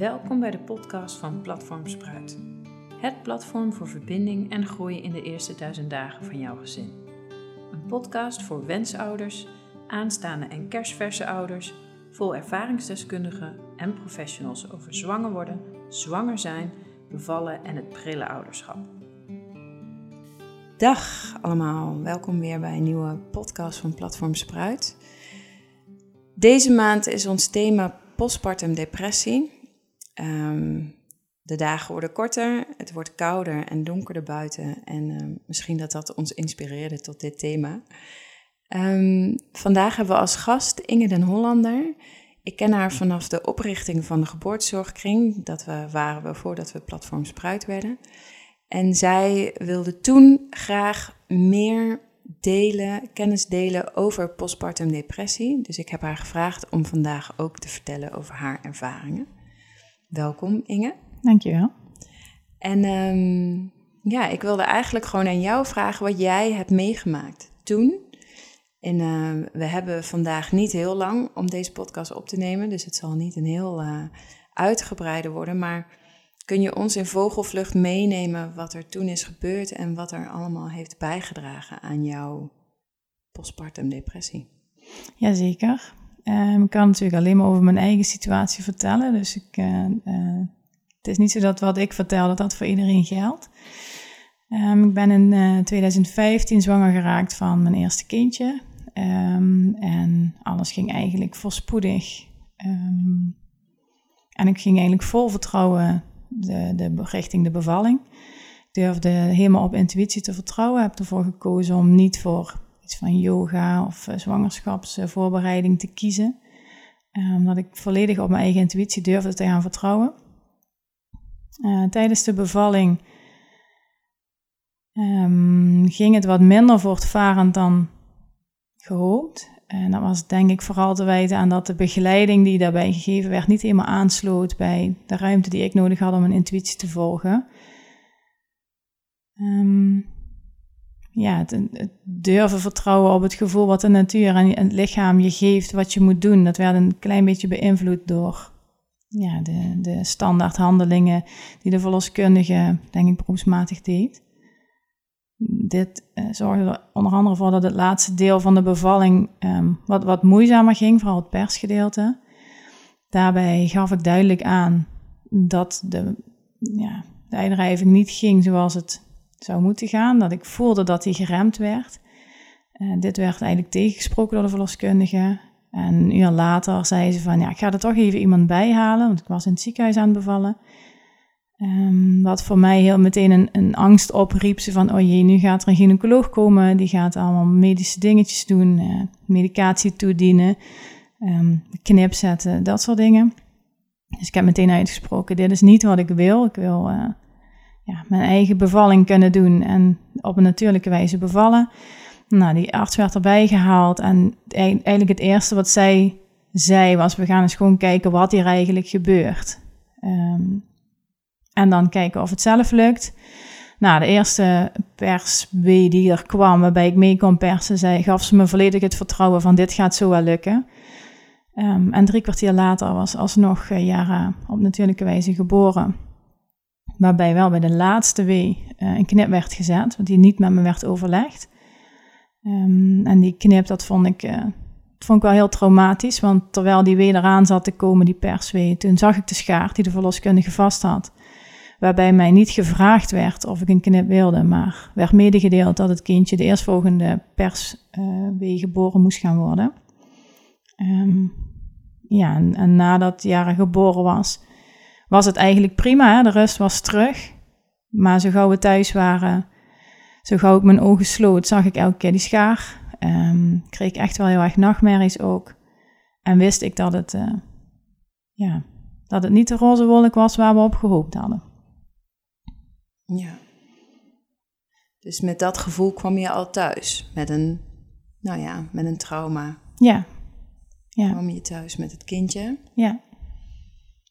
Welkom bij de podcast van Platform Spruit. Het platform voor verbinding en groei in de eerste duizend dagen van jouw gezin. Een podcast voor wensouders, aanstaande en kerstverse ouders, vol ervaringsdeskundigen en professionals over zwanger worden, zwanger zijn, bevallen en het prille ouderschap. Dag allemaal, welkom weer bij een nieuwe podcast van Platform Spruit. Deze maand is ons thema postpartum depressie. Ehm, de dagen worden korter, het wordt kouder en donkerder buiten. En ehm, misschien dat dat ons inspireerde tot dit thema. Ehm, vandaag hebben we als gast Inge den Hollander. Ik ken haar vanaf de oprichting van de geboortezorgkring. Dat we waren we voordat we Platform Spruit werden. En zij wilde toen graag meer delen, kennis delen over postpartum depressie. Dus ik heb haar gevraagd om vandaag ook te vertellen over haar ervaringen. Welkom Inge. Dankjewel. En um, ja, ik wilde eigenlijk gewoon aan jou vragen wat jij hebt meegemaakt toen. En uh, we hebben vandaag niet heel lang om deze podcast op te nemen, dus het zal niet een heel uh, uitgebreide worden. Maar kun je ons in vogelvlucht meenemen wat er toen is gebeurd en wat er allemaal heeft bijgedragen aan jouw postpartum depressie? Jazeker. Um, ik kan natuurlijk alleen maar over mijn eigen situatie vertellen. Dus ik, uh, uh, het is niet zo dat wat ik vertel, dat dat voor iedereen geldt. Um, ik ben in uh, 2015 zwanger geraakt van mijn eerste kindje. Um, en alles ging eigenlijk voorspoedig. en ik ging eigenlijk vol vertrouwen de, de, richting de bevalling. Ik durfde helemaal op intuïtie te vertrouwen. Heb ervoor gekozen om niet voor van yoga of uh, zwangerschapsvoorbereiding te kiezen. Uh, omdat ik volledig op mijn eigen intuïtie durfde te gaan vertrouwen. Uh, tijdens de bevalling um, ging het wat minder voortvarend dan gehoopt. En dat was denk ik vooral te wijten aan dat de begeleiding die daarbij gegeven werd niet helemaal aansloot bij de ruimte die ik nodig had om mijn intuïtie te volgen. Um, ja, het, durven vertrouwen op het gevoel wat de natuur en het lichaam je geeft, wat je moet doen. Dat werd een klein beetje beïnvloed door ja, de, de standaard handelingen die de verloskundige, denk ik, beroepsmatig deed. Dit uh, zorgde er onder andere voor dat het laatste deel van de bevalling um, wat, wat moeizamer ging, vooral het persgedeelte. Daarbij gaf ik duidelijk aan dat de, ja, de eindrijving niet ging zoals het zou moeten gaan, dat ik voelde dat hij geremd werd. Uh, dit werd eigenlijk tegengesproken door de verloskundige. En een uur later zei ze van, ja, ik ga er toch even iemand bij halen, want ik was in het ziekenhuis aan het bevallen. Um, wat voor mij heel meteen een, een, angst opriep. Ze van, oh jee, nu gaat er een gynaecoloog komen. Die gaat allemaal medische dingetjes doen. Uh, medicatie toedienen. Um, knip zetten, dat soort dingen. Dus ik heb meteen uitgesproken, dit is niet wat ik wil. Ik wil uh, ja, mijn eigen bevalling kunnen doen en op een natuurlijke wijze bevallen. Nou, die arts werd erbij gehaald en eigenlijk het eerste wat zij zei was, we gaan eens gewoon kijken wat hier eigenlijk gebeurt. Um, en dan kijken of het zelf lukt. Nou, de eerste perswee die er kwam, waarbij ik mee kon persen, zei, gaf ze me volledig het vertrouwen van dit gaat zo wel lukken. Um, en drie kwartier later was alsnog Jara op natuurlijke wijze geboren. Waarbij wel bij de laatste wee uh, een knip werd gezet, want die niet met me werd overlegd. Um, en die knip, dat vond ik, uh, dat vond ik wel heel traumatisch, want terwijl die wee eraan zat te komen, die perswee, toen zag ik de schaar die de verloskundige vast had. Waarbij mij niet gevraagd werd of ik een knip wilde, maar werd medegedeeld dat het kindje de eerstvolgende perswee uh, geboren moest gaan worden. Um, ja, en, en nadat Jara geboren was, was het eigenlijk prima. Hè? De rust was terug. Maar zo gauw we thuis waren, zo gauw ik mijn ogen sloot, zag ik elke keer die schaar. Um, kreeg ik echt wel heel erg nachtmerries ook. En wist ik dat het, uh, ja, dat het niet de roze wolk was waar we op gehoopt hadden. Ja. Dus met dat gevoel kwam je al thuis. Met een, nou ja, met een trauma. Ja. ja. Kwam je thuis met het kindje. Ja.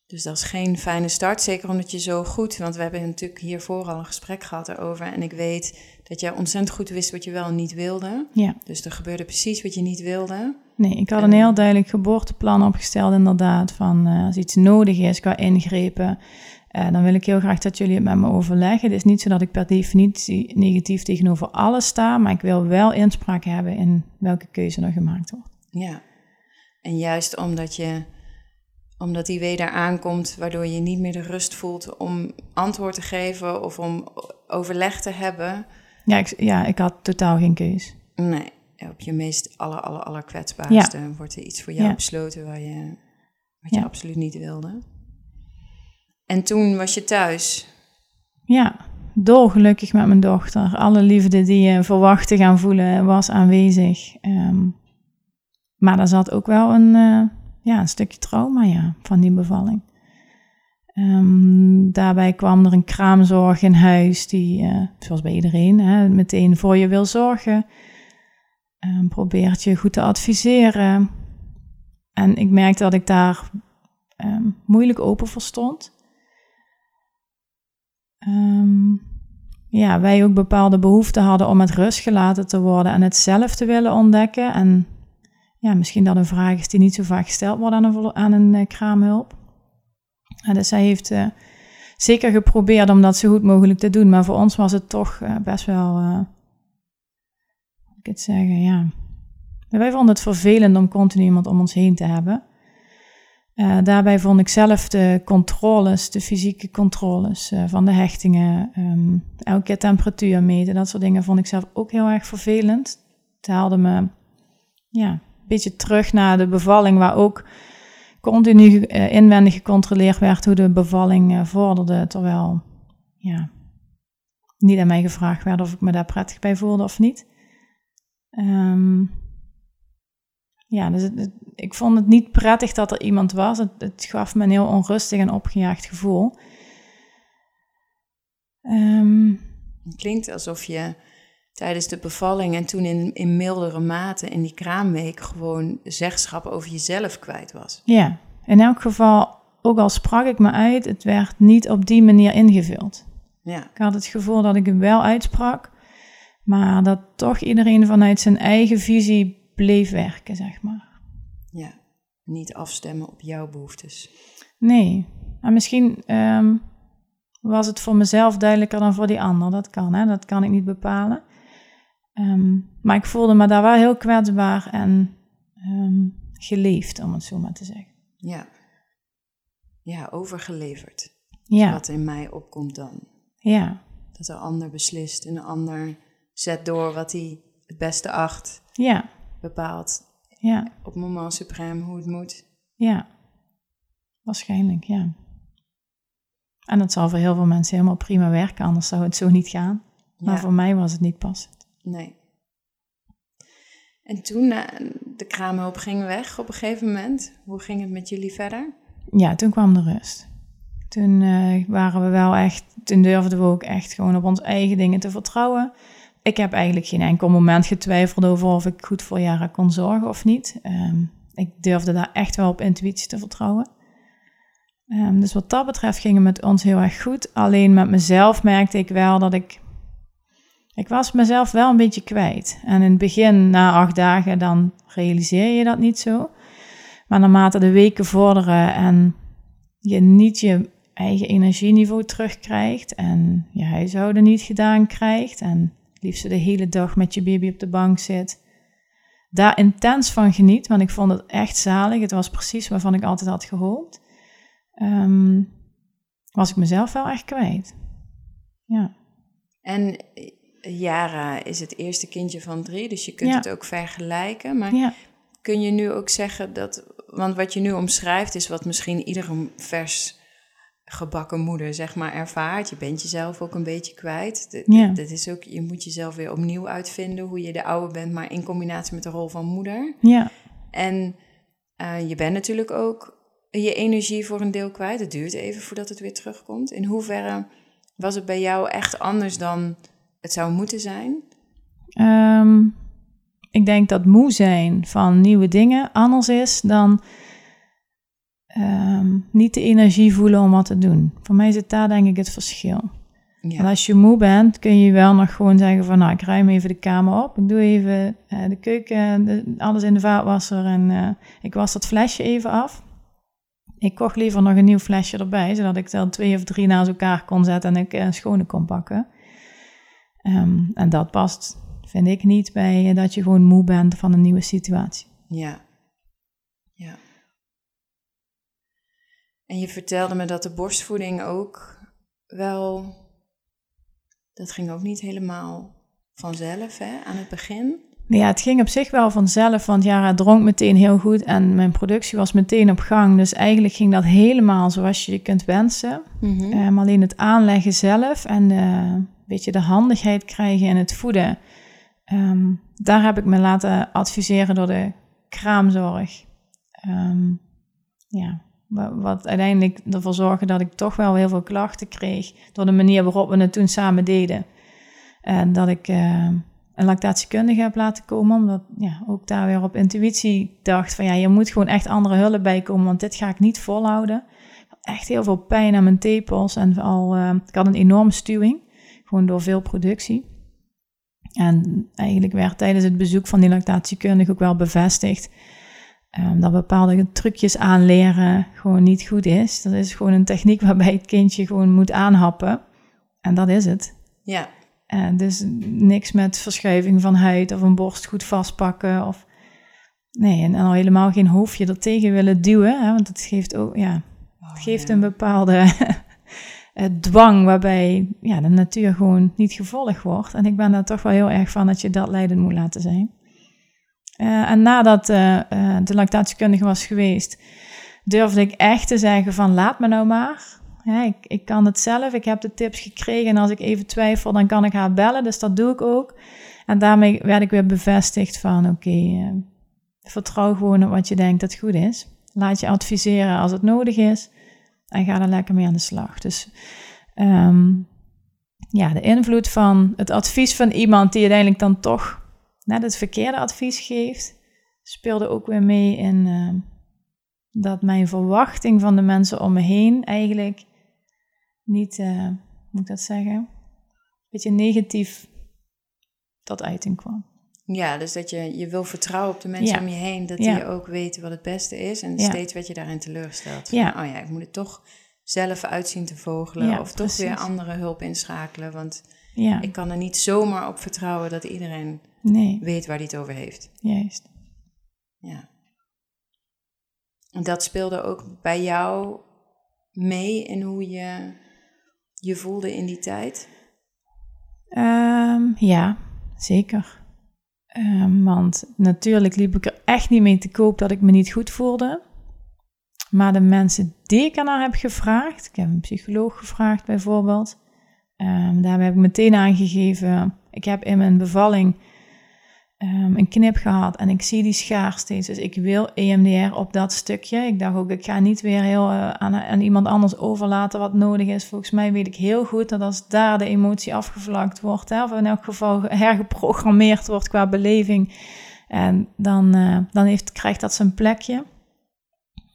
Dus dat is geen fijne start, zeker omdat je zo goed, want we hebben natuurlijk hiervoor al een gesprek gehad erover. En ik weet dat jij ontzettend goed wist wat je wel en niet wilde. Ja. Dus er gebeurde precies wat je niet wilde. Nee, ik had een heel duidelijk geboorteplan opgesteld, inderdaad. Van uh, als iets nodig is qua ingrepen, uh, dan wil ik heel graag dat jullie het met me overleggen. Het is niet zo dat ik per definitie negatief tegenover alles sta, maar ik wil wel inspraak hebben in welke keuze er gemaakt wordt. Ja, en juist omdat je omdat die wee daar aankomt, waardoor je niet meer de rust voelt om antwoord te geven of om overleg te hebben. Ja, ik, ja, ik had totaal geen keus. Nee, op je meest aller, aller, aller kwetsbaarste wordt er iets voor jou besloten waar je, wat je absoluut niet wilde. En toen was je thuis. Ja, dolgelukkig met mijn dochter. Alle liefde die je verwachtte gaan voelen was aanwezig. Ehm, maar daar zat ook wel een, uh, ja, een stukje trauma ja, van die bevalling. Um, daarbij kwam er een kraamzorg in huis die, uh, zoals bij iedereen, hè, meteen voor je wil zorgen. Um, probeert je goed te adviseren. En ik merkte dat ik daar um, moeilijk open voor stond. ja, wij ook bepaalde behoeften hadden om met rust gelaten te worden en het zelf te willen ontdekken. En ja, misschien dat een vraag is die niet zo vaak gesteld wordt aan een, aan een uh, kraamhulp. En dus zij heeft uh, zeker geprobeerd om dat zo goed mogelijk te doen, maar voor ons was het toch uh, best wel, uh, ik het zeggen, ja. Wij vonden het vervelend om continu iemand om ons heen te hebben. daarbij vond ik zelf de controles, de fysieke controles van de hechtingen, um, elke keer temperatuur meten, dat soort dingen vond ik zelf ook heel erg vervelend. Het haalde me ja, beetje terug naar de bevalling, waar ook continu uh, inwendig gecontroleerd werd hoe de bevalling uh, vorderde. Terwijl, ja, niet aan mij gevraagd werd of ik me daar prettig bij voelde of niet. Um, ja, dus ik vond het niet prettig dat er iemand was. Het, gaf me een heel onrustig en opgejaagd gevoel. Um, het klinkt alsof je tijdens de bevalling en toen in, in mildere mate in die kraamweek gewoon zeggenschap over jezelf kwijt was. Ja, in elk geval, ook al sprak ik me uit, het werd niet op die manier ingevuld. Ja. Ik had het gevoel dat ik het wel uitsprak, maar dat toch iedereen vanuit zijn eigen visie bleef werken, zeg maar. Ja, niet afstemmen op jouw behoeftes. Nee, maar misschien ehm, was het voor mezelf duidelijker dan voor die ander. Dat kan, hè? dat kan ik niet bepalen. Um, maar ik voelde me daar wel heel kwetsbaar en um, geleefd, om het zo maar te zeggen. Ja, ja overgeleverd. Ja. Wat in mij opkomt dan. Ja. Dat de ander beslist en de ander zet door wat hij het beste acht. Ja. Bepaalt. Ja. Op moment suprême hoe het moet. Ja. Waarschijnlijk, ja. En dat zal voor heel veel mensen helemaal prima werken, anders zou het zo niet gaan. Maar voor mij was het niet passend. Nee. En toen uh, de kraamhulp ging weg op een gegeven moment. Hoe ging het met jullie verder? Ja, toen kwam de rust. Toen uh, waren we wel echt, toen durfden we ook echt gewoon op ons eigen dingen te vertrouwen. Ik heb eigenlijk geen enkel moment getwijfeld over of ik goed voor Jara kon zorgen of niet. Um, ik durfde daar echt wel op intuïtie te vertrouwen. Um, dus wat dat betreft ging het met ons heel erg goed. Alleen met mezelf merkte ik wel dat ik ik was mezelf wel een beetje kwijt. En in het begin, na acht dagen, dan realiseer je dat niet zo. Maar naarmate de weken vorderen en je niet je eigen energieniveau terugkrijgt en je huishouden niet gedaan krijgt en liefst de hele dag met je baby op de bank zit, daar intens van geniet, want ik vond het echt zalig. Het was precies waarvan ik altijd had gehoopt. Um, was ik mezelf wel echt kwijt. Ja. En Jara is het eerste kindje van drie, dus je kunt het ook vergelijken. Maar kun je nu ook zeggen dat, want wat je nu omschrijft is wat misschien iedere vers gebakken moeder zeg maar ervaart. Je bent jezelf ook een beetje kwijt. Dat is ook, je moet jezelf weer opnieuw uitvinden hoe je de oude bent, maar in combinatie met de rol van moeder. Ja. En uh, je bent natuurlijk ook je energie voor een deel kwijt. Het duurt even voordat het weer terugkomt. In hoeverre was het bij jou echt anders dan het zou moeten zijn? Um, ik denk dat moe zijn van nieuwe dingen anders is dan um, niet de energie voelen om wat te doen. Voor mij zit daar denk ik het verschil. En als je moe bent, kun je wel nog gewoon zeggen van... nou, ik ruim even de kamer op. Ik doe even uh, de keuken, de, alles in de vaatwasser... en uh, ik was dat flesje even af. Ik kocht liever nog een nieuw flesje erbij... zodat ik dan twee of drie naast elkaar kon zetten... en ik uh, schone kon pakken. Um, en dat past, vind ik, niet bij dat je gewoon moe bent van een nieuwe situatie. Ja, ja. En je vertelde me dat de borstvoeding ook wel dat ging ook niet helemaal vanzelf hè, aan het begin. Ja, het ging op zich wel vanzelf, want Jara dronk meteen heel goed en mijn productie was meteen op gang. Dus eigenlijk ging dat helemaal zoals je je kunt wensen. Mm -hmm. alleen het aanleggen zelf en een beetje de handigheid krijgen in het voeden. Um, daar heb ik me laten adviseren door de kraamzorg. Um, ja, wat uiteindelijk ervoor zorgde dat ik toch wel heel veel klachten kreeg door de manier waarop we het toen samen deden. En dat ik uh, een lactatiekundige heb laten komen, omdat ja, ook daar weer op intuïtie dacht van ja, je moet gewoon echt andere hulp bij komen, want dit ga ik niet volhouden. Echt heel veel pijn aan mijn tepels en vooral, uh, ik had een enorme stuwing, gewoon door veel productie. En eigenlijk werd tijdens het bezoek van die lactatiekundige ook wel bevestigd Um, dat bepaalde trucjes aanleren gewoon niet goed is. Dat is gewoon een techniek waarbij het kindje gewoon moet aanhappen. En dat is het. Ja. En dus niks met verschuiving van huid of een borst goed vastpakken. Of... Nee, en al helemaal geen hoofdje er tegen willen duwen. Hè, want het geeft ook, ja, het oh, geeft een bepaalde dwang waarbij ja, de natuur gewoon niet gevolgd wordt. En ik ben daar toch wel heel erg van dat je dat leidend moet laten zijn. Uh, en nadat uh, uh, de lactatiekundige was geweest, durfde ik echt te zeggen van laat me nou maar. Ik, kan het zelf, ik heb de tips gekregen en als ik even twijfel, dan kan ik haar bellen. Dus dat doe ik ook. En daarmee werd ik weer bevestigd van oké, okay, vertrouw gewoon op wat je denkt dat goed is. Laat je adviseren als het nodig is en ga er lekker mee aan de slag. Dus um, ja, de invloed van het advies van iemand die uiteindelijk dan toch net het verkeerde advies geeft, speelde ook weer mee in uh, dat mijn verwachting van de mensen om me heen eigenlijk niet, uh, moet ik dat zeggen, een beetje negatief tot uiting kwam. Ja, dus dat je, je wil vertrouwen op de mensen om je heen, dat die ook weten wat het beste is. En steeds werd je daarin teleurgesteld. Van, ja. Oh ja, ik moet het toch zelf uitzien te vogelen of toch weer andere hulp inschakelen. Want ik kan er niet zomaar op vertrouwen dat iedereen nee. weet waar hij het over heeft. Juist. Ja. En dat speelde ook bij jou mee in hoe je je voelde in die tijd? Um, ja, zeker. Um, want natuurlijk liep ik er echt niet mee te koop dat ik me niet goed voelde. Maar de mensen die ik aan heb gevraagd, ik heb een psycholoog gevraagd bijvoorbeeld, um, daar heb ik meteen aangegeven, ik heb in mijn bevalling um, een knip gehad en ik zie die schaar steeds. Dus ik wil EMDR op dat stukje. Ik dacht ook, ik ga niet weer heel uh, aan, aan, iemand anders overlaten wat nodig is. Volgens mij weet ik heel goed dat als daar de emotie afgevlakt wordt, hè, of in elk geval hergeprogrammeerd wordt qua beleving, en dan, uh, dan heeft, krijgt dat zijn plekje.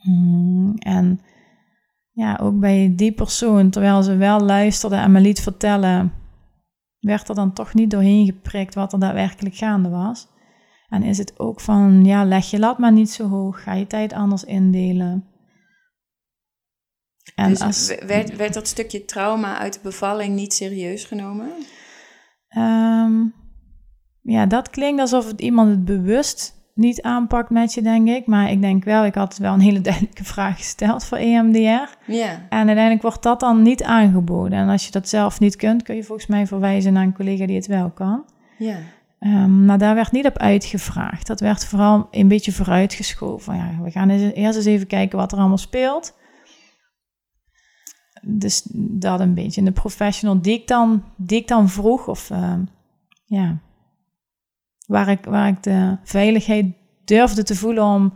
Mm, en ja, ook bij die persoon, terwijl ze wel luisterde en me liet vertellen werd er dan toch niet doorheen geprikt wat er daadwerkelijk gaande was. En is het ook van, ja, leg je lat maar niet zo hoog, ga je tijd anders indelen. En dus als, werd, werd dat stukje trauma uit de bevalling niet serieus genomen? Um, ja, dat klinkt alsof het iemand het bewust niet aanpakt met je, denk ik. Maar ik denk wel, ik had wel een hele duidelijke vraag gesteld voor EMDR. Ja. En uiteindelijk wordt dat dan niet aangeboden. En als je dat zelf niet kunt, kun je volgens mij verwijzen naar een collega die het wel kan. Ja. Um, maar daar werd niet op uitgevraagd. Dat werd vooral een beetje vooruitgeschoven. Ja, we gaan eerst eens even kijken wat er allemaal speelt. Dus dat een beetje. En de professional die ik dan, die ik dan vroeg, of uh, ja, waar ik, waar ik de veiligheid durfde te voelen om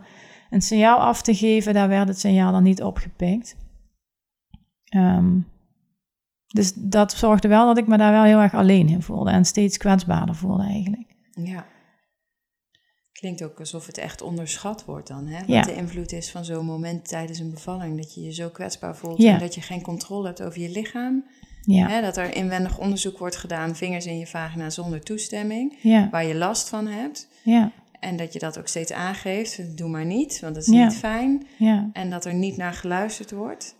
een signaal af te geven, daar werd het signaal dan niet opgepikt. Um, dus dat zorgde wel dat ik me daar wel heel erg alleen in voelde en steeds kwetsbaarder voelde eigenlijk. Ja. Klinkt ook alsof het echt onderschat wordt dan, hè? Wat de invloed is van zo'n moment tijdens een bevalling. Dat je je zo kwetsbaar voelt en dat je geen controle hebt over je lichaam. Ja. Hè, dat er inwendig onderzoek wordt gedaan, vingers in je vagina zonder toestemming, Ja. waar je last van hebt. Ja. En dat je dat ook steeds aangeeft. Doe maar niet, want dat is niet fijn. Ja. En dat er niet naar geluisterd wordt.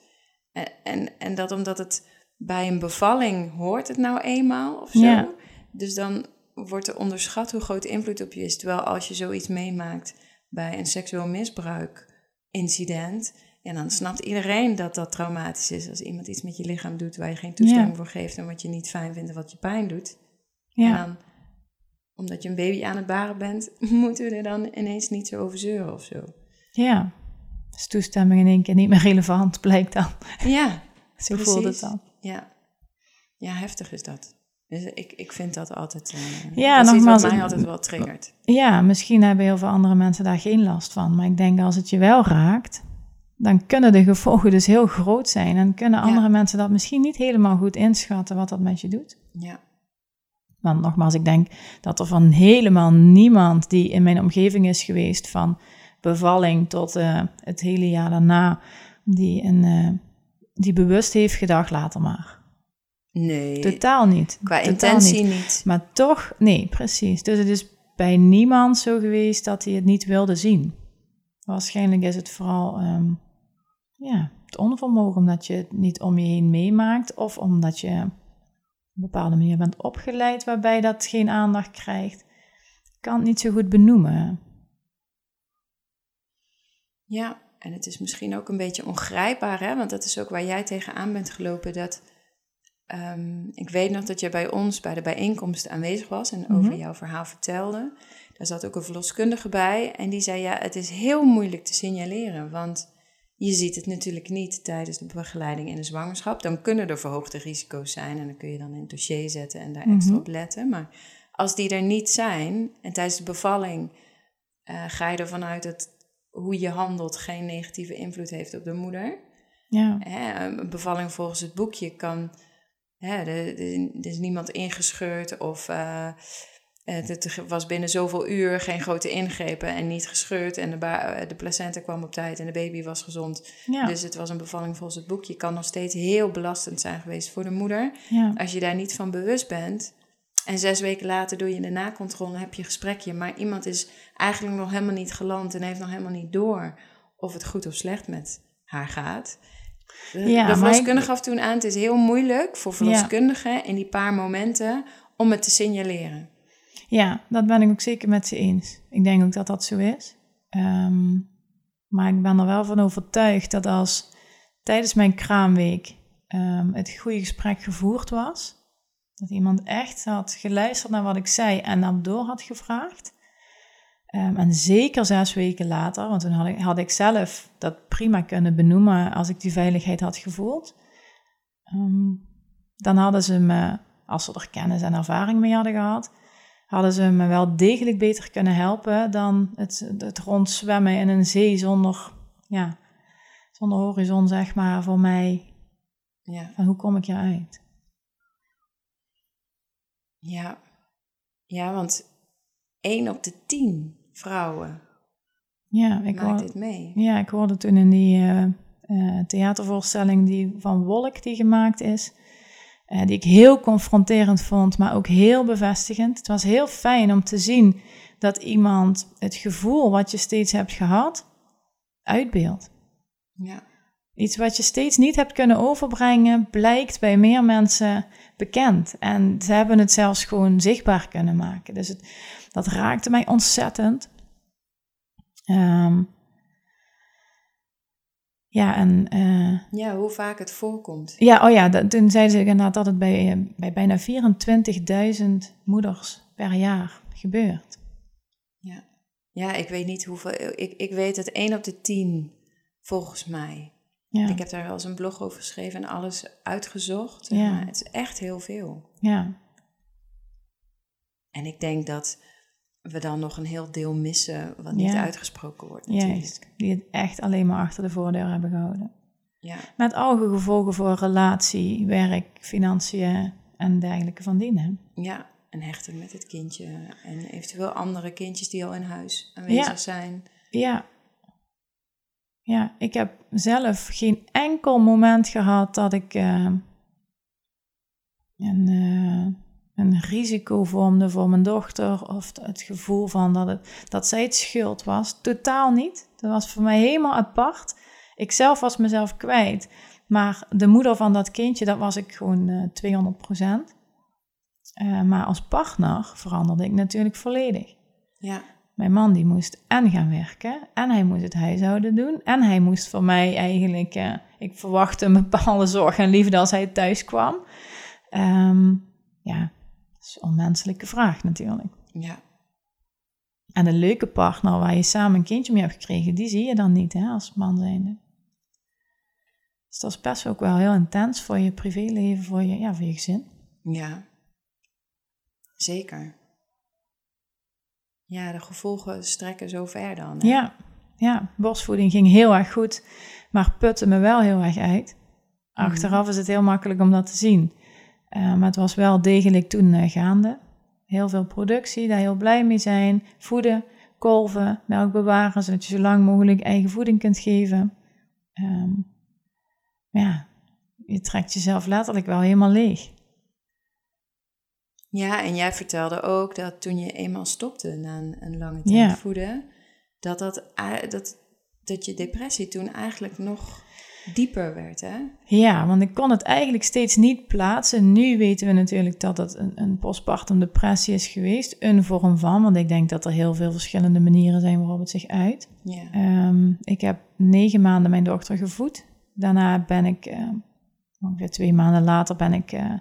En, en, en dat omdat het bij een bevalling hoort het nou eenmaal of zo. Dus dan wordt er onderschat hoe groot de invloed op je is. Terwijl als je zoiets meemaakt bij een seksueel misbruik incident... Ja, dan snapt iedereen dat dat traumatisch is. Als iemand iets met je lichaam doet waar je geen toestemming Ja. voor geeft... en wat je niet fijn vindt en wat je pijn doet. Ja. En dan, omdat je een baby aan het baren bent... moeten we er dan ineens niet zo over zeuren of zo. Ja. Dus toestemming in één keer niet meer relevant, blijkt dan. Ja, Zo voelt het Precies. dan. Ja, ja heftig is dat. Dus ik, ik vind dat altijd. eh Ja, dat is iets nogmaals, wat mij altijd wel triggert. Ja, misschien hebben heel veel andere mensen daar geen last van. Maar ik denk als het je wel raakt, dan kunnen de gevolgen dus heel groot zijn. En kunnen Ja. andere mensen dat misschien niet helemaal goed inschatten wat dat met je doet. Ja, Want nogmaals, ik denk dat er van helemaal niemand die in mijn omgeving is geweest, van bevalling tot eh, het hele jaar daarna, die, een, eh, die bewust heeft gedacht, later maar. nee. Totaal niet. qua Totaal intentie niet. niet. Maar toch, nee, precies. Dus het is bij niemand zo geweest dat hij het niet wilde zien. Waarschijnlijk is het vooral ehm, ja, het onvermogen omdat je het niet om je heen meemaakt of omdat je op een bepaalde manier bent opgeleid waarbij dat geen aandacht krijgt. Ik kan het niet zo goed benoemen. Ja, en het is misschien ook een beetje ongrijpbaar, hè? want dat is ook waar jij tegenaan bent gelopen. Dat, ehm, ik weet nog dat je bij ons bij de bijeenkomst aanwezig was en over Mhm. jouw verhaal vertelde. Daar zat ook een verloskundige bij en die zei: Ja, het is heel moeilijk te signaleren, want je ziet het natuurlijk niet tijdens de begeleiding in de zwangerschap. Dan kunnen er verhoogde risico's zijn en dan kun je dan in het dossier zetten en daar extra Mhm. op letten. Maar als die er niet zijn en tijdens de bevalling eh, ga je ervan uit dat hoe je handelt geen negatieve invloed heeft op de moeder. Ja, Hè, een bevalling volgens het boekje kan. Hè, er, is niemand ingescheurd of eh, het, het was binnen zoveel uur geen grote ingrepen en niet gescheurd. En de, de placenta kwam op tijd en de baby was gezond. ja, Dus het was een bevalling volgens het boekje. Kan nog steeds heel belastend zijn geweest voor de moeder. ja, Als je daar niet van bewust bent. En zes weken later doe je de nakontrole, heb je een gesprekje. Maar iemand is eigenlijk nog helemaal niet geland en heeft nog helemaal niet door of het goed of slecht met haar gaat. De, Ja, de verloskundige gaf toen aan, het is heel moeilijk voor verloskundigen in die paar momenten om het te signaleren. Ja, dat ben ik ook zeker met ze eens. Ik denk ook dat dat zo is. Ehm, maar ik ben er wel van overtuigd dat als tijdens mijn kraamweek ehm, het goede gesprek gevoerd was, dat iemand echt had geluisterd naar wat ik zei en dan door had gevraagd. Ehm, en zeker zes weken later, want toen had ik, had ik zelf dat prima kunnen benoemen als ik die veiligheid had gevoeld. Dan hadden ze me, als ze er kennis en ervaring mee hadden gehad, hadden ze me wel degelijk beter kunnen helpen dan het, het rondzwemmen in een zee zonder, ja, zonder horizon, zeg maar, voor mij. Ja, Van hoe kom ik hieruit? ja. ja want één op de tien vrouwen Ja, ik maakt hoor, dit mee. ja, ik hoorde toen in die eh, eh, theatervoorstelling die van Wolk die gemaakt is, eh, die ik heel confronterend vond, maar ook heel bevestigend. Het was heel fijn om te zien dat iemand het gevoel wat je steeds hebt gehad, uitbeeldt. Ja, Iets wat je steeds niet hebt kunnen overbrengen, blijkt bij meer mensen bekend. En ze hebben het zelfs gewoon zichtbaar kunnen maken. Dus het, dat raakte mij ontzettend. Ehm, ja, en eh, ja, hoe vaak het voorkomt. ja, oh ja, dat- toen zeiden ze inderdaad dat het bij, eh, bij bijna 24.000 moeders per jaar gebeurt. Ja. ja, ik weet niet hoeveel. Ik, ik weet het één op de tien, volgens mij. Ja, Ik heb daar wel eens een blog over geschreven en alles uitgezocht. Ja. maar. Het is echt heel veel. ja, En ik denk dat we dan nog een heel deel missen wat niet Ja. uitgesproken wordt. Natuurlijk. juist. Die het echt alleen maar achter de voordeur hebben gehouden. Ja, Met alge gevolgen voor relatie, werk, financiën en dergelijke van dienen. ja, en hechten met het kindje. En eventueel andere kindjes die al in huis aanwezig Ja. zijn. Ja. Ja, ik heb zelf geen enkel moment gehad dat ik, eh, een, uh, een risico vormde voor mijn dochter. Of het gevoel van dat, het, dat zij het schuld was. Totaal niet. Dat was voor mij helemaal apart. Ik zelf was mezelf kwijt. Maar de moeder van dat kindje, dat was ik gewoon uh, 200 procent. Uh, maar als partner veranderde ik natuurlijk volledig. Ja. Mijn man die moest en gaan werken en hij moest het huishouden doen en hij moest voor mij eigenlijk, uh, ik verwachtte een bepaalde zorg en liefde als hij thuis kwam. Um, ja, dat is een onmenselijke vraag natuurlijk. Ja. En een leuke partner waar je samen een kindje mee hebt gekregen, die zie je dan niet hè, als man zijnde. Dus dat is best ook wel heel intens voor je privéleven, voor je, ja, voor je gezin. Ja, zeker. Ja, de gevolgen strekken zo ver dan. Hè? Ja, ja, borstvoeding ging heel erg goed, maar putte me wel heel erg uit. Achteraf is het heel makkelijk om dat te zien. Uh, maar het was wel degelijk toen uh, gaande. Heel veel productie, daar heel blij mee zijn. Voeden, kolven, melk bewaren, zodat je zo lang mogelijk eigen voeding kunt geven. Um, ja, je trekt jezelf letterlijk wel helemaal leeg. Ja, en jij vertelde ook dat toen je eenmaal stopte na een, een lange tijd voeden, dat, dat, dat, dat je depressie toen eigenlijk nog dieper werd, hè? Ja, want ik kon het eigenlijk steeds niet plaatsen. Nu weten we natuurlijk dat het een, een postpartum depressie is geweest. Een vorm van, want ik denk dat er heel veel verschillende manieren zijn waarop het zich uit. Ja. Um, ik heb negen maanden mijn dochter gevoed. Daarna ben ik, uh, ongeveer twee maanden later, ben ik, uh,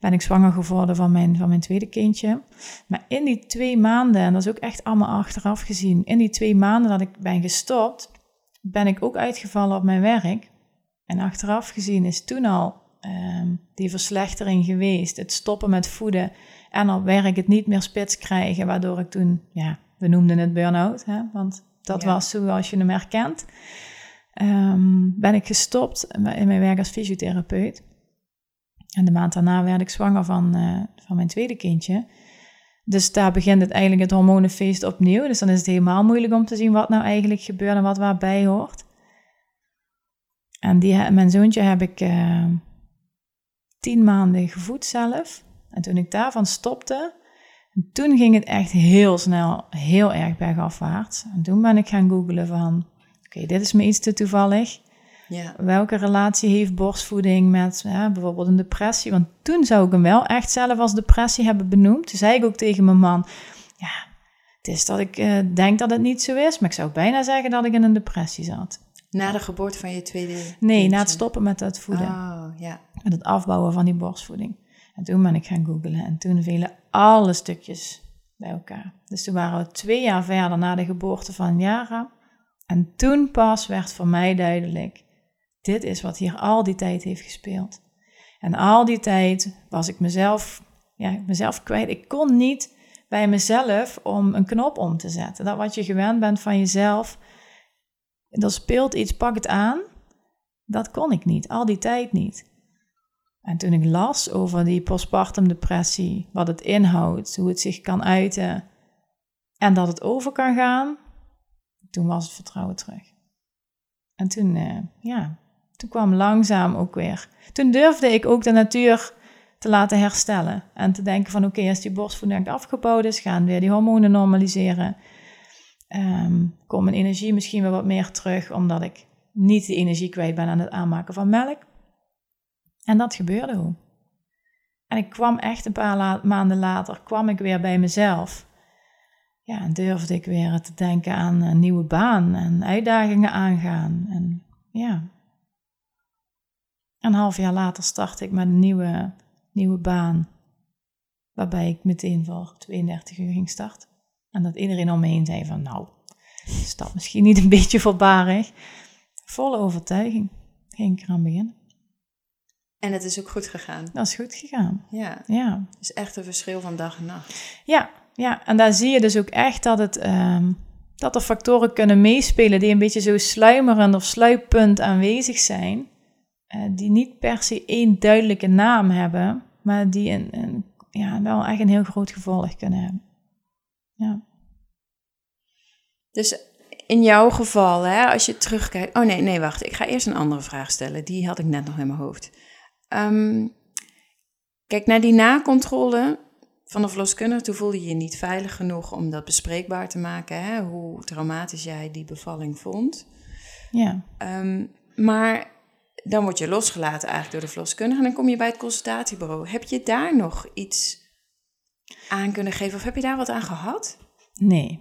ben ik zwanger geworden van mijn, van mijn tweede kindje. Maar in die twee maanden, en dat is ook echt allemaal achteraf gezien, in die twee maanden dat ik ben gestopt, ben ik ook uitgevallen op mijn werk. En achteraf gezien is toen al um, die verslechtering geweest, het stoppen met voeden en op werk het niet meer spits krijgen, waardoor ik toen, ja, we noemden het burn-out, hè, want dat ja. was zoals je hem herkent. Um, ben ik gestopt in mijn werk als fysiotherapeut. En de maand daarna werd ik zwanger van, uh, van mijn tweede kindje. Dus daar begint het eigenlijk het hormonenfeest opnieuw. Dus dan is het helemaal moeilijk om te zien wat nou eigenlijk gebeurt en wat waarbij hoort. En die, mijn zoontje heb ik uh, tien maanden gevoed zelf. En toen ik daarvan stopte, toen ging het echt heel snel, heel erg bergafwaarts. En toen ben ik gaan googlen van, oké, dit is me iets te toevallig. Ja. Welke relatie heeft borstvoeding met bijvoorbeeld een depressie? Want toen zou ik hem wel echt zelf als depressie hebben benoemd. Toen zei ik ook tegen mijn man: Ja, het is dat ik uh, denk dat het niet zo is, maar ik zou bijna zeggen dat ik in een depressie zat. Na de geboorte van je tweede? Nee, kindje. na het stoppen met het voeden. Oh, ja. Met het afbouwen van die borstvoeding. En toen ben ik gaan googlen en toen vielen alle stukjes bij elkaar. Dus toen waren we twee jaar verder na de geboorte van Jara. En toen pas werd voor mij duidelijk dit is wat hier al die tijd heeft gespeeld. En al die tijd was ik mezelf, ja, mezelf kwijt. Ik kon niet bij mezelf om een knop om te zetten. Dat wat je gewend bent van jezelf, er speelt iets, pak het aan. Dat kon ik niet, al die tijd niet. En toen ik las over die postpartum depressie, wat het inhoudt, hoe het zich kan uiten en dat het over kan gaan, toen was het vertrouwen terug. En toen, uh, ja, toen kwam langzaam ook weer. Toen durfde ik ook de natuur te laten herstellen. En te denken van oké, als die borstvoeding afgebouwd is, gaan weer die hormonen normaliseren. Um, komt mijn energie misschien weer wat meer terug, omdat ik niet de energie kwijt ben aan het aanmaken van melk. En dat gebeurde ook. En ik kwam echt een paar maanden later, kwam ik weer bij mezelf. Ja, en durfde ik weer te denken aan een nieuwe baan en uitdagingen aangaan. En ja, een half jaar later startte ik met een nieuwe, nieuwe baan. Waarbij ik meteen voor 32 uur ging starten. En dat iedereen om me heen zei van nou, is dat misschien niet een beetje voorbarig? Volle overtuiging ging ik eraan beginnen. En het is ook goed gegaan. Dat is goed gegaan. Ja. ja. Het is echt een verschil van dag en nacht. Ja, ja. en daar zie je dus ook echt dat, het, um, dat er factoren kunnen meespelen die een beetje zo sluimerend of sluippunt aanwezig zijn. Uh, die niet per se één duidelijke naam hebben, maar die een, een, ja, wel echt een heel groot gevolg kunnen hebben. Ja. Dus in jouw geval, hè, als je terugkijkt. Oh nee, nee, wacht. Ik ga eerst een andere vraag stellen. Die had ik net nog in mijn hoofd. Um, kijk, naar die nakontrole van de verloskundige, toen voelde je je niet veilig genoeg om dat bespreekbaar te maken, hè, hoe traumatisch jij die bevalling vond. Ja. Ehm, maar dan word je losgelaten eigenlijk door de verloskundige en dan kom je bij het consultatiebureau. Heb je daar nog iets aan kunnen geven of heb je daar wat aan gehad? Nee.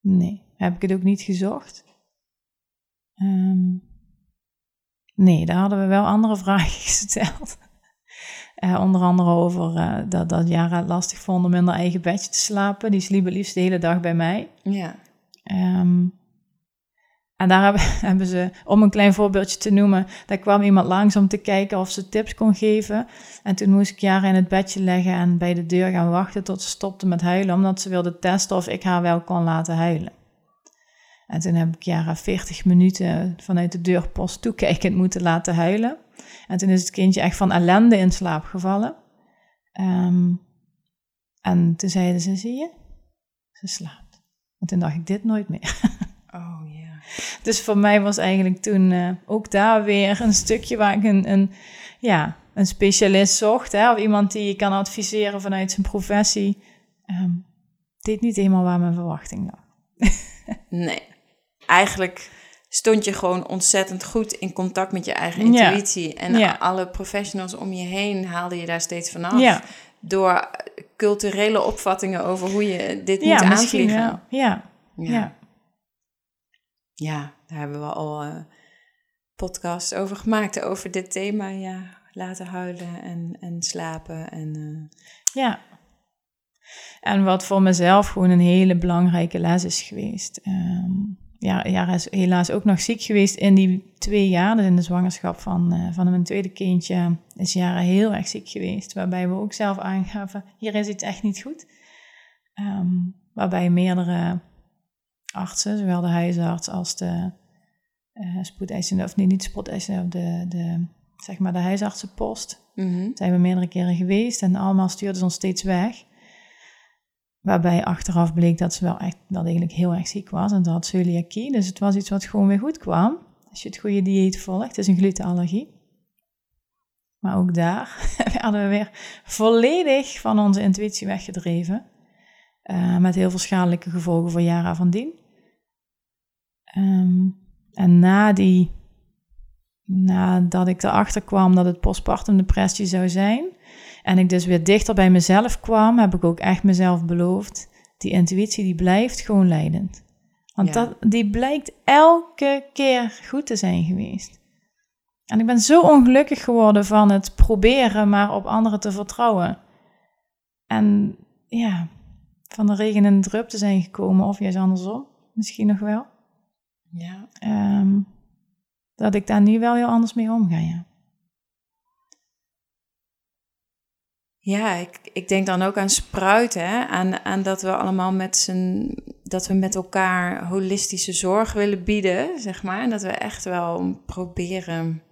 Nee. Heb ik het ook niet gezocht? Ehm, nee, daar hadden we wel andere vragen gesteld. Uh, onder andere over uh, dat, dat Jara het lastig vond om in haar eigen bedje te slapen. Die sliep liefst de hele dag bij mij. Ja. Um, en daar hebben, ze, om een klein voorbeeldje te noemen, daar kwam iemand langs om te kijken of ze tips kon geven. En toen moest ik Jara in het bedje leggen en bij de deur gaan wachten tot ze stopte met huilen, omdat ze wilde testen of ik haar wel kon laten huilen. En toen heb ik Jara 40 minuten vanuit de deurpost toekijkend moeten laten huilen. En toen is het kindje echt van ellende in slaap gevallen. Um, en toen zeiden ze, zie je, ze slaapt. En toen dacht ik, dit nooit meer. Oh ja. Dus voor mij was eigenlijk toen uh, ook daar weer een stukje waar ik een, een, ja, een specialist zocht. Hè, of iemand die je kan adviseren vanuit zijn professie. Um, deed niet helemaal waar mijn verwachting lag. nee, eigenlijk stond je gewoon ontzettend goed in contact met je eigen intuïtie. En ja. alle professionals om je heen haalde je daar steeds vanaf. Ja. Door culturele opvattingen over hoe je dit moet aanvliegen. Ja. Ja. Ja. Daar hebben we al uh, podcasts over gemaakt, over dit thema. Ja, laten huilen en, en slapen. En, uh... Ja. En wat voor mezelf gewoon een hele belangrijke les is geweest. Um, ja, ja, is helaas ook nog ziek geweest in die twee jaar. Dus in de zwangerschap van, uh, van mijn tweede kindje is Jara heel erg ziek geweest. Waarbij we ook zelf aangaven, hier is iets echt niet goed. Um, waarbij meerdere artsen, zowel de huisarts als de uh, spoedeisende, of nee, niet spoedeisende, de, de, zeg maar de huisartsenpost. Mm Zijn we meerdere keren geweest en allemaal stuurden ze ons steeds weg. Waarbij achteraf bleek dat ze wel echt, dat eigenlijk heel erg ziek was en dat had celiakie. Dus het was iets wat gewoon weer goed kwam. Als je het goede dieet volgt. Het is een glutenallergie. Maar ook daar werden we weer volledig van onze intuïtie weggedreven. Uh, met heel veel schadelijke gevolgen voor Jara van dien. Um, en na die, nadat ik erachter kwam dat het postpartum depressie zou zijn, en ik dus weer dichter bij mezelf kwam, heb ik ook echt mezelf beloofd, die intuïtie die blijft gewoon leidend. Want Ja. dat, die blijkt elke keer goed te zijn geweest. En ik ben zo ongelukkig geworden van het proberen maar op anderen te vertrouwen. En ja, van de regen in de drup te zijn gekomen, of juist andersom, misschien nog wel. Ja. Ehm, dat ik daar nu wel heel anders mee omga, ja. Ja, ik, ik denk dan ook aan spruiten, hè? Aan, aan dat we allemaal met z'n, dat we met elkaar holistische zorg willen bieden, zeg maar. En dat we echt wel proberen,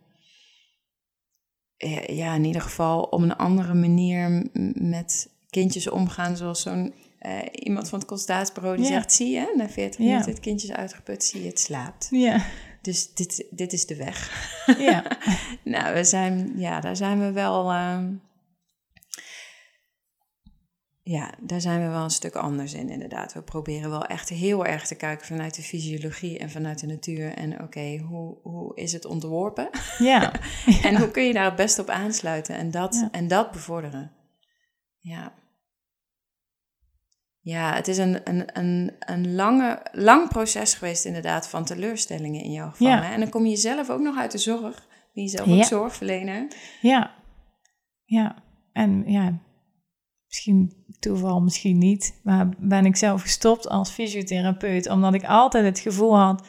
ja, ja, in ieder geval op een andere manier met kindjes omgaan, zoals zo'n eh, iemand van het consultatiebureau die Ja. zegt, zie je, na 40 Ja. minuten het kindje is uitgeput, zie je, het slaapt. Ja, Dus dit, dit is de weg. ja, Nou, we zijn, ja, daar zijn we wel. ehm, ja, daar zijn we wel een stuk anders in, inderdaad. We proberen wel echt heel erg te kijken vanuit de fysiologie en vanuit de natuur. En oké, hoe, hoe is het ontworpen? ja. En hoe kun je daar het best op aansluiten en dat, en dat bevorderen? Ja. Ja, het is een, een, een, een lange, lang proces geweest, inderdaad, van teleurstellingen in jouw geval. Ja. hè? En dan kom je zelf ook nog uit de zorg. Ben je zelf ook Ja. zorgverlener? Ja, ja. En ja, misschien toeval, misschien niet. Maar ben ik zelf gestopt als fysiotherapeut, omdat ik altijd het gevoel had,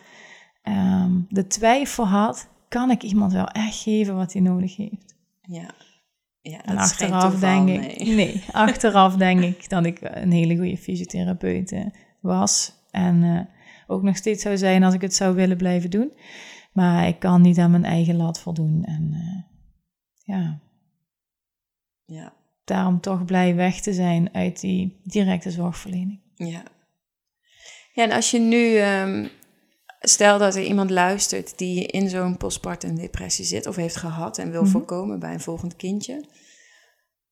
ehm, de twijfel had, kan ik iemand wel echt geven wat hij nodig heeft? Ja. Ja, En achteraf toeval, denk ik, nee. nee. achteraf denk ik dat ik een hele goede fysiotherapeut eh, was. En eh, ook nog steeds zou zijn als ik het zou willen blijven doen. Maar ik kan niet aan mijn eigen lat voldoen. En eh, ja, Ja, daarom toch blij weg te zijn uit die directe zorgverlening. ja. Ja, en als je nu, ehm, stel dat er iemand luistert die in zo'n postpartum depressie zit of heeft gehad en wil Mhm. voorkomen bij een volgend kindje.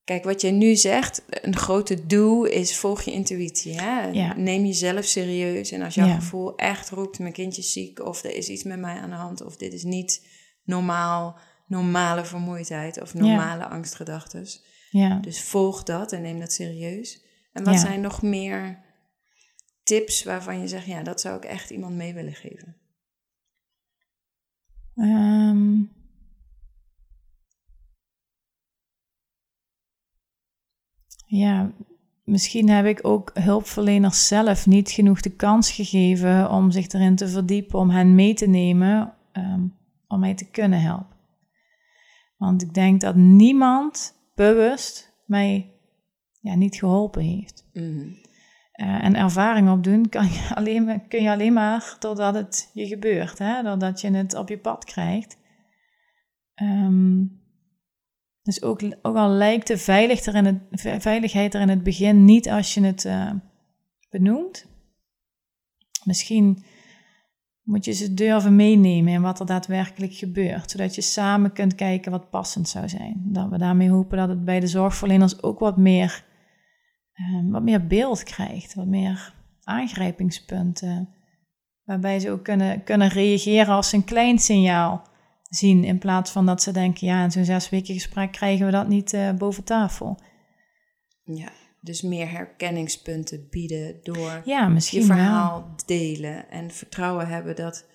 Kijk, wat je nu zegt, een grote do is volg je intuïtie. Hè? Ja. Neem jezelf serieus. En als jouw Ja. gevoel echt roept, mijn kindje is ziek... of er is iets met mij aan de hand... of dit is niet normaal, normale vermoeidheid... of normale angstgedachten. Ja. Dus volg dat en neem dat serieus. En wat zijn nog meer tips waarvan je zegt... ja, dat zou ik echt iemand mee willen geven? Ehm. ja, misschien heb ik ook hulpverleners zelf niet genoeg de kans gegeven om zich erin te verdiepen, om hen mee te nemen, ehm, om mij te kunnen helpen. Want ik denk dat niemand bewust mij ja, niet geholpen heeft. Mhm. Eh, en ervaring opdoen kan je alleen, kun je alleen maar doordat het je gebeurt, hè? doordat je het op je pad krijgt. Ehm, dus ook, ook al lijkt de veilig er in het, ve- veiligheid er in het begin niet als je het eh, benoemt. Misschien moet je ze durven meenemen in wat er daadwerkelijk gebeurt, zodat je samen kunt kijken wat passend zou zijn. Dat we daarmee hopen dat het bij de zorgverleners ook wat meer wat meer beeld krijgt, wat meer aangrijpingspunten. Waarbij ze ook kunnen, kunnen reageren als ze een klein signaal zien. In plaats van dat ze denken, ja, in zo'n zes weken gesprek krijgen we dat niet eh, boven tafel. Ja, dus meer herkenningspunten bieden door Ja, misschien je wel. verhaal delen en vertrouwen hebben dat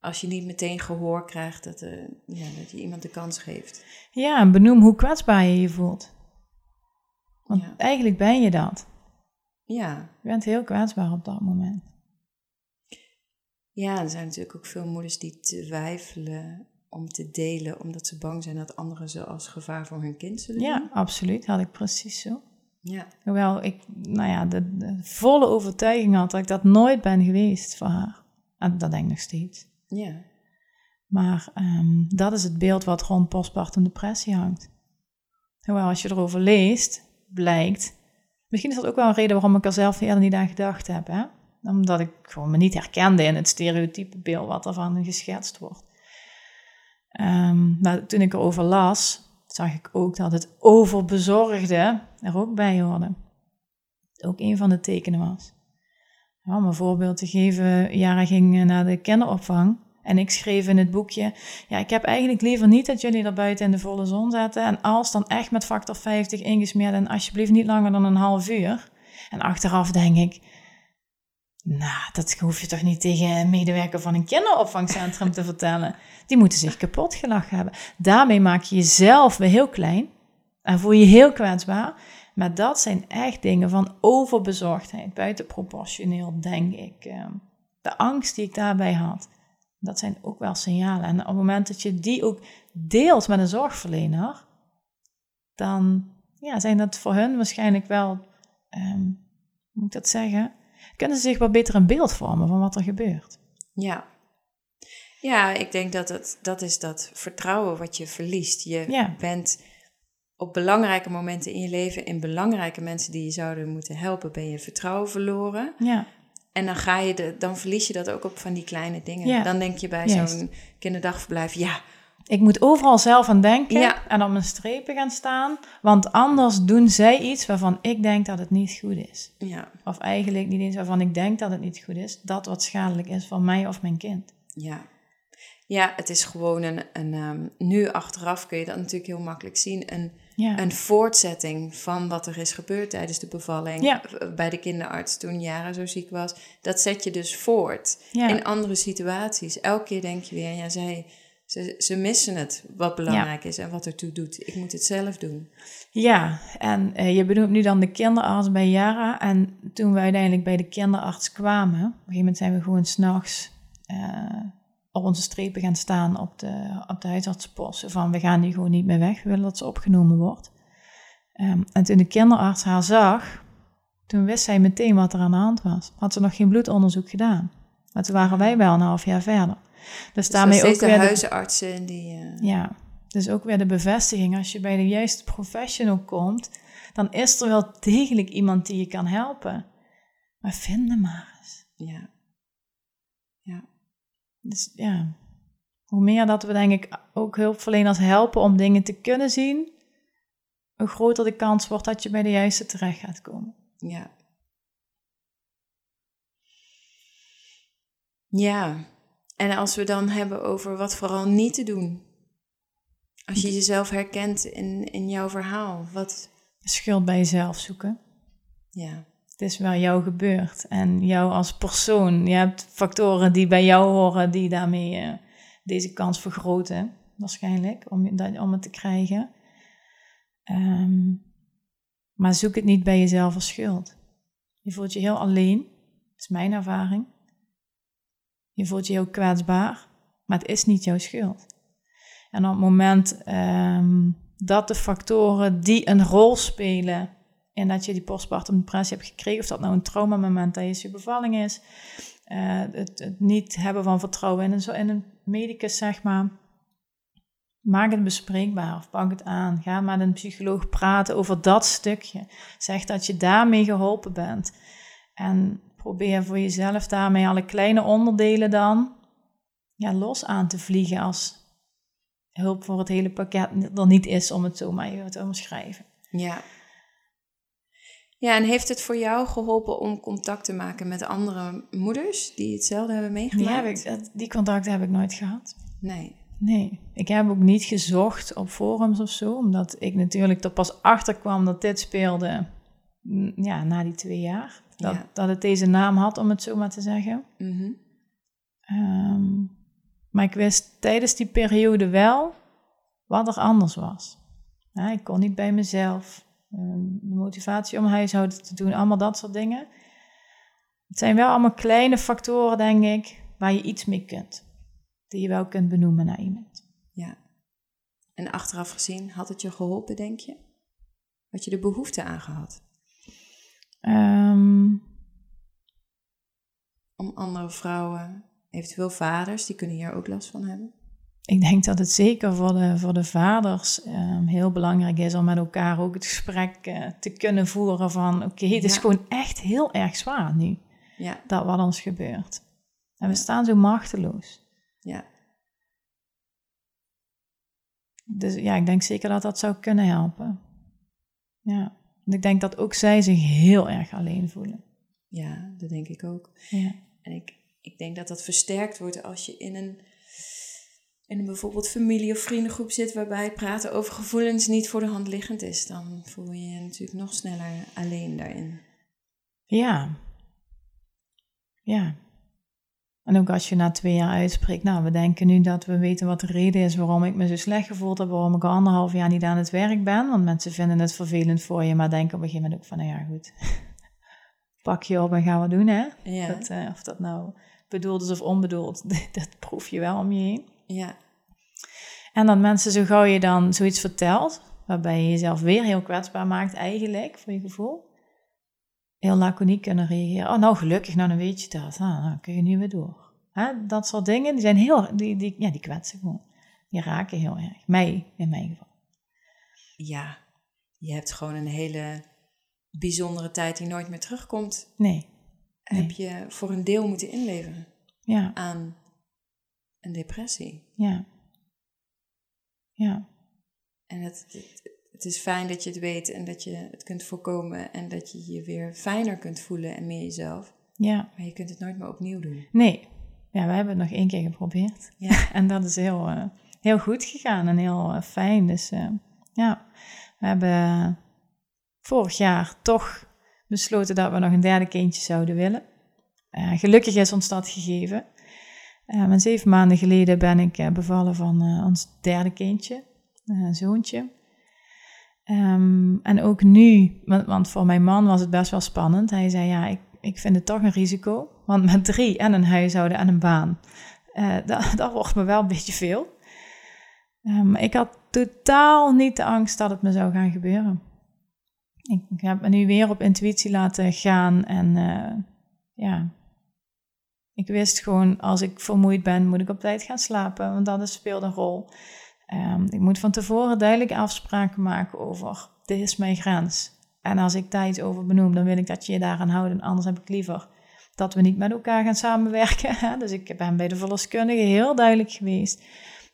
als je niet meteen gehoor krijgt, dat, er, ja, dat je iemand de kans geeft. Ja, en benoem hoe kwetsbaar je je voelt. Want Ja. eigenlijk ben je dat. Ja. Je bent heel kwetsbaar op dat moment. ja, er zijn natuurlijk ook veel moeders die twijfelen om te delen, omdat ze bang zijn dat anderen ze als gevaar voor hun kind zullen Ja, zien. absoluut. Had ik precies zo. Ja. Hoewel ik, nou ja, de, de volle overtuiging had dat ik dat nooit ben geweest voor haar. En dat denk ik nog steeds. Ja. Maar ehm, dat is het beeld wat rond postpartum depressie hangt. Hoewel, als je erover leest, blijkt... Misschien is dat ook wel een reden waarom ik er zelf eerder niet aan gedacht heb. Hè? Omdat ik gewoon me niet herkende in het stereotype beeld wat ervan geschetst wordt. Ehm, maar toen ik erover las, zag ik ook dat het overbezorgde er ook bij hoorde. Ook een van de tekenen was. Om een voorbeeld te geven, Jara ging naar de kinderopvang en ik schreef in het boekje, ja, ik heb eigenlijk liever niet dat jullie er buiten in de volle zon zetten en als dan echt met factor 50 ingesmeerd en alsjeblieft niet langer dan een half uur. En achteraf denk ik, nou, dat hoef je toch niet tegen een medewerker van een kinderopvangcentrum te vertellen. Die moeten zich kapot gelachen hebben. Daarmee maak je jezelf weer heel klein en voel je heel kwetsbaar. Maar dat zijn echt dingen van overbezorgdheid, buitenproportioneel, denk ik. Eh, De angst die ik daarbij had, dat zijn ook wel signalen. En op het moment dat je die ook deelt met een zorgverlener, dan ja, zijn dat voor hun waarschijnlijk wel, hoe moet ik dat zeggen, kunnen ze zich wat beter een beeld vormen van wat er gebeurt. Ja. Ja, ik denk dat het, dat is dat vertrouwen wat je verliest. Je Ja. bent op belangrijke momenten in je leven, in belangrijke mensen die je zouden moeten helpen, ben je vertrouwen verloren. Ja, En dan, ga je de, dan verlies je dat ook op van die kleine dingen. Ja. Dan denk je bij zo'n kinderdagverblijf, ja, ik moet overal zelf aan denken Ja. en op mijn strepen gaan staan, want anders doen zij iets waarvan ik denk dat het niet goed is. ja, Of eigenlijk niet eens waarvan ik denk dat het niet goed is, dat wat schadelijk is voor mij of mijn kind. ja. Ja, het is gewoon een, een ehm, nu achteraf kun je dat natuurlijk heel makkelijk zien, een, Ja, een voortzetting van wat er is gebeurd tijdens de bevalling Ja. eh, bij de kinderarts toen Jara zo ziek was. Dat zet je dus voort ja. in andere situaties. Elke keer denk je weer, ja, zij, ze, ze missen het wat belangrijk is en wat ertoe doet. Ik moet het zelf doen. ja. en eh, je benoemt nu dan de kinderarts bij Jara. En toen we uiteindelijk bij de kinderarts kwamen, op een gegeven moment zijn we gewoon s'nachts eh op onze strepen gaan staan op de, op de Van we gaan nu gewoon niet meer weg, we willen dat ze opgenomen wordt. Ehm, en toen de kinderarts haar zag, toen wist zij meteen wat er aan de hand was. Had ze nog geen bloedonderzoek gedaan. Maar toen waren wij wel een half jaar verder. Dus Dus daarmee ook de weer de- huisartsen die... eh, Ja, dus ook weer de bevestiging. Als je bij de juiste professional komt, dan is er wel degelijk iemand die je kan helpen. Maar vind hem maar eens. Ja. Dus ja, hoe meer dat we denk ik ook hulpverleners helpen om dingen te kunnen zien, hoe groter de kans wordt dat je bij de juiste terecht gaat komen. Ja. Ja. En als we dan hebben over wat vooral niet te doen. Als je jezelf herkent in, in jouw verhaal, wat... Schuld bij jezelf zoeken. Ja. Het is wel jou gebeurd. En jou als persoon. Je hebt factoren die bij jou horen, die daarmee uh, deze kans vergroten. Waarschijnlijk, om, om het te krijgen. Um, maar zoek het niet bij jezelf als schuld. Je voelt je heel alleen. Dat is mijn ervaring. Je voelt je heel kwetsbaar. Maar het is niet jouw schuld. En op het moment um, dat de factoren die een rol spelen en dat je die postpartum depressie hebt gekregen, of dat nou een traumamoment tijdens je bevalling is, uh, het, het, niet hebben van vertrouwen in een, in een medicus, zeg maar. Maak het bespreekbaar of pak het aan. Ga met een psycholoog praten over dat stukje. Zeg dat je daarmee geholpen bent. En probeer voor jezelf daarmee alle kleine onderdelen dan ja, los aan te vliegen als hulp voor het hele pakket er niet is, om het zo maar even te omschrijven. Ja. Ja, en heeft het voor jou geholpen om contact te maken met andere moeders die hetzelfde hebben meegemaakt? Die, ik, die contacten heb ik nooit gehad. Nee. Nee, ik heb ook niet gezocht op forums of zo, omdat ik natuurlijk er pas achter kwam dat dit speelde mm, ja, na die twee jaar. Dat, dat het deze naam had, om het zo maar te zeggen. Mm maar ik wist tijdens die periode wel wat er anders was. Ja, ik kon niet bij mezelf. Ehm, de motivatie om huishouden te doen, allemaal dat soort dingen. Het zijn wel allemaal kleine factoren, denk ik, waar je iets mee kunt. Die je wel kunt benoemen naar iemand. Ja. En achteraf gezien, had het je geholpen, denk je? Had je de behoefte aan gehad? Um, om andere vrouwen eventueel vaders, die kunnen hier ook last van hebben? Ik denk dat het zeker voor de, voor de vaders um, heel belangrijk is om met elkaar ook het gesprek uh, te kunnen voeren van oké, het is gewoon echt heel erg zwaar nu. Ja. Dat wat ons gebeurt. En we staan zo machteloos. Ja. Dus ja, ik denk zeker dat dat zou kunnen helpen. Ja. En ik denk dat ook zij zich heel erg alleen voelen. Ja, dat denk ik ook. Ja. En ik, ik denk dat dat versterkt wordt als je in een, in een bijvoorbeeld familie- of vriendengroep zit waarbij het praten over gevoelens niet voor de hand liggend is. Dan voel je je natuurlijk nog sneller alleen daarin. Ja. Ja. En ook als je na twee jaar uitspreekt, nou, we denken nu dat we weten wat de reden is waarom ik me zo slecht gevoeld heb, waarom ik al anderhalf jaar niet aan het werk ben. Want mensen vinden het vervelend voor je, maar denken op een gegeven moment ook van, nou ja, goed, pak je op en gaan we doen, hè? Ja. Dat, uh, of dat nou bedoeld is of onbedoeld, dat proef je wel om je heen. Ja. En dat mensen zo gauw je dan zoiets vertelt, waarbij je jezelf weer heel kwetsbaar maakt eigenlijk, voor je gevoel, heel laconiek kunnen reageren. Oh, nou gelukkig, nou dan weet je dat. Ah, dan kun je nu weer door. Hè? Dat soort dingen, die zijn heel, die, die, ja, die kwetsen gewoon. Die raken heel erg. Mij, in mijn geval. Ja, je hebt gewoon een hele bijzondere tijd die nooit meer terugkomt. Nee heb je voor een deel moeten inleveren ja. aan een depressie. Ja. Ja. En het, het, het, is fijn dat je het weet en dat je het kunt voorkomen en dat je je weer fijner kunt voelen en meer jezelf. Ja. Maar je kunt het nooit meer opnieuw doen. Nee. Ja, we hebben het nog één keer geprobeerd. Ja. en dat is heel, uh, heel goed gegaan en heel uh, fijn. Dus uh, ja, we hebben vorig jaar toch besloten dat we nog een derde kindje zouden willen. Gelukkig is ons dat gegeven. Uh, maar zeven maanden geleden ben ik uh, bevallen van ons derde kindje, een zoontje. Um, en ook nu, want, voor mijn man was het best wel spannend. Hij zei, ja, ik, ik vind het toch een risico. Want met drie en een huishouden en een baan, dat, dat wordt me wel een beetje veel. Um, ik had totaal niet de angst dat het me zou gaan gebeuren ik, heb me nu weer op intuïtie laten gaan. En ja, ik wist gewoon, als ik vermoeid ben, moet ik op tijd gaan slapen. Want dat speelt een rol. Um, ik moet van tevoren duidelijk afspraken maken over, dit is mijn grens. En als ik daar iets over benoem, dan wil ik dat je je daaraan houdt. En anders heb ik liever dat we niet met elkaar gaan samenwerken. Dus ik ben bij de verloskundige heel duidelijk geweest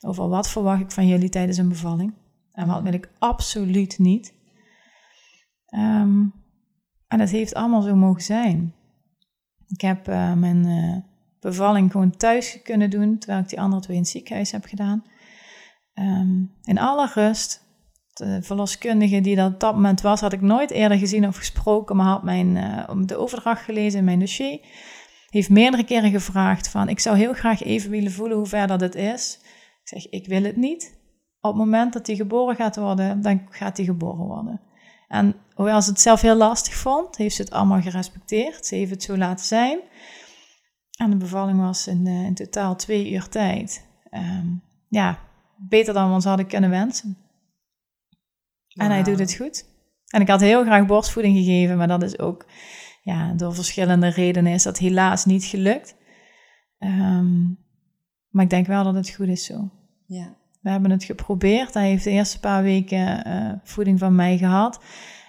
over wat verwacht ik van jullie tijdens een bevalling. En wat wil ik absoluut niet. Ehm, en het heeft allemaal zo mogen zijn. Ik heb uh, mijn uh, bevalling gewoon thuis kunnen doen, terwijl ik die andere twee in het ziekenhuis heb gedaan. Um, in alle rust. De verloskundige die dat op dat moment was, had ik nooit eerder gezien of gesproken, maar had mijn, uh, de overdracht gelezen in mijn dossier. Heeft meerdere keren gevraagd van, ik zou heel graag even willen voelen hoe ver dat het is. Ik zeg, ik wil het niet. Op het moment dat hij geboren gaat worden, dan gaat hij geboren worden. En hoewel ze het zelf heel lastig vond, heeft ze het allemaal gerespecteerd. Ze heeft het zo laten zijn. En de bevalling was in, uh, in totaal twee uur tijd. Um, ja, beter dan we ons hadden kunnen wensen. Wow. En hij doet het goed. En ik had heel graag borstvoeding gegeven, maar dat is ook ja, door verschillende redenen is dat helaas niet gelukt. Um, maar ik denk wel dat het goed is zo. Ja. We hebben het geprobeerd. Hij heeft de eerste paar weken uh, voeding van mij gehad.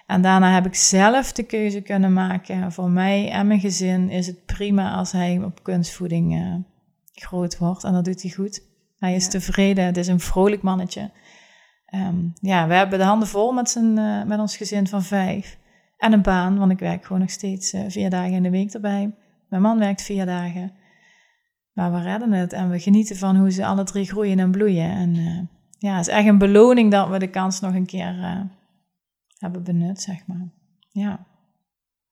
En daarna heb ik zelf de keuze kunnen maken. Voor mij en mijn gezin is het prima als hij op kunstvoeding uh, groot wordt. En dat doet hij goed. Hij is ja. tevreden. Het is een vrolijk mannetje. Um, ja, we hebben de handen vol met, zijn, uh, met ons gezin van vijf. En een baan, want ik werk gewoon nog steeds vier dagen in de week erbij. Mijn man werkt vier dagen. Maar we redden het en we genieten van hoe ze alle drie groeien en bloeien. En ja, het is echt een beloning dat we de kans nog een keer hebben benut, zeg maar. Ja.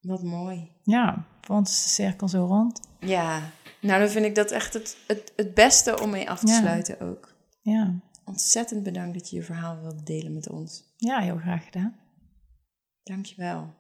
Wat mooi. Ja, voor ons is de cirkel zo rond. Ja, nou dan vind ik dat echt het, het, het beste om mee af te ja. sluiten ook. Ja. Ontzettend bedankt dat je je verhaal wilde delen met ons. Ja, heel graag gedaan. Dankjewel.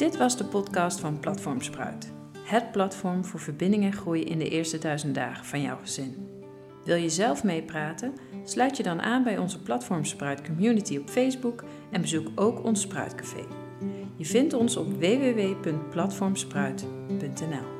Dit was de podcast van Platform Spruit. Het platform voor verbinding en groei in de eerste duizend dagen van jouw gezin. Wil je zelf meepraten? Sluit je dan aan bij onze Platform Spruit community op Facebook en bezoek ook ons Spruitcafé. Je vindt ons op www.platformspruit.nl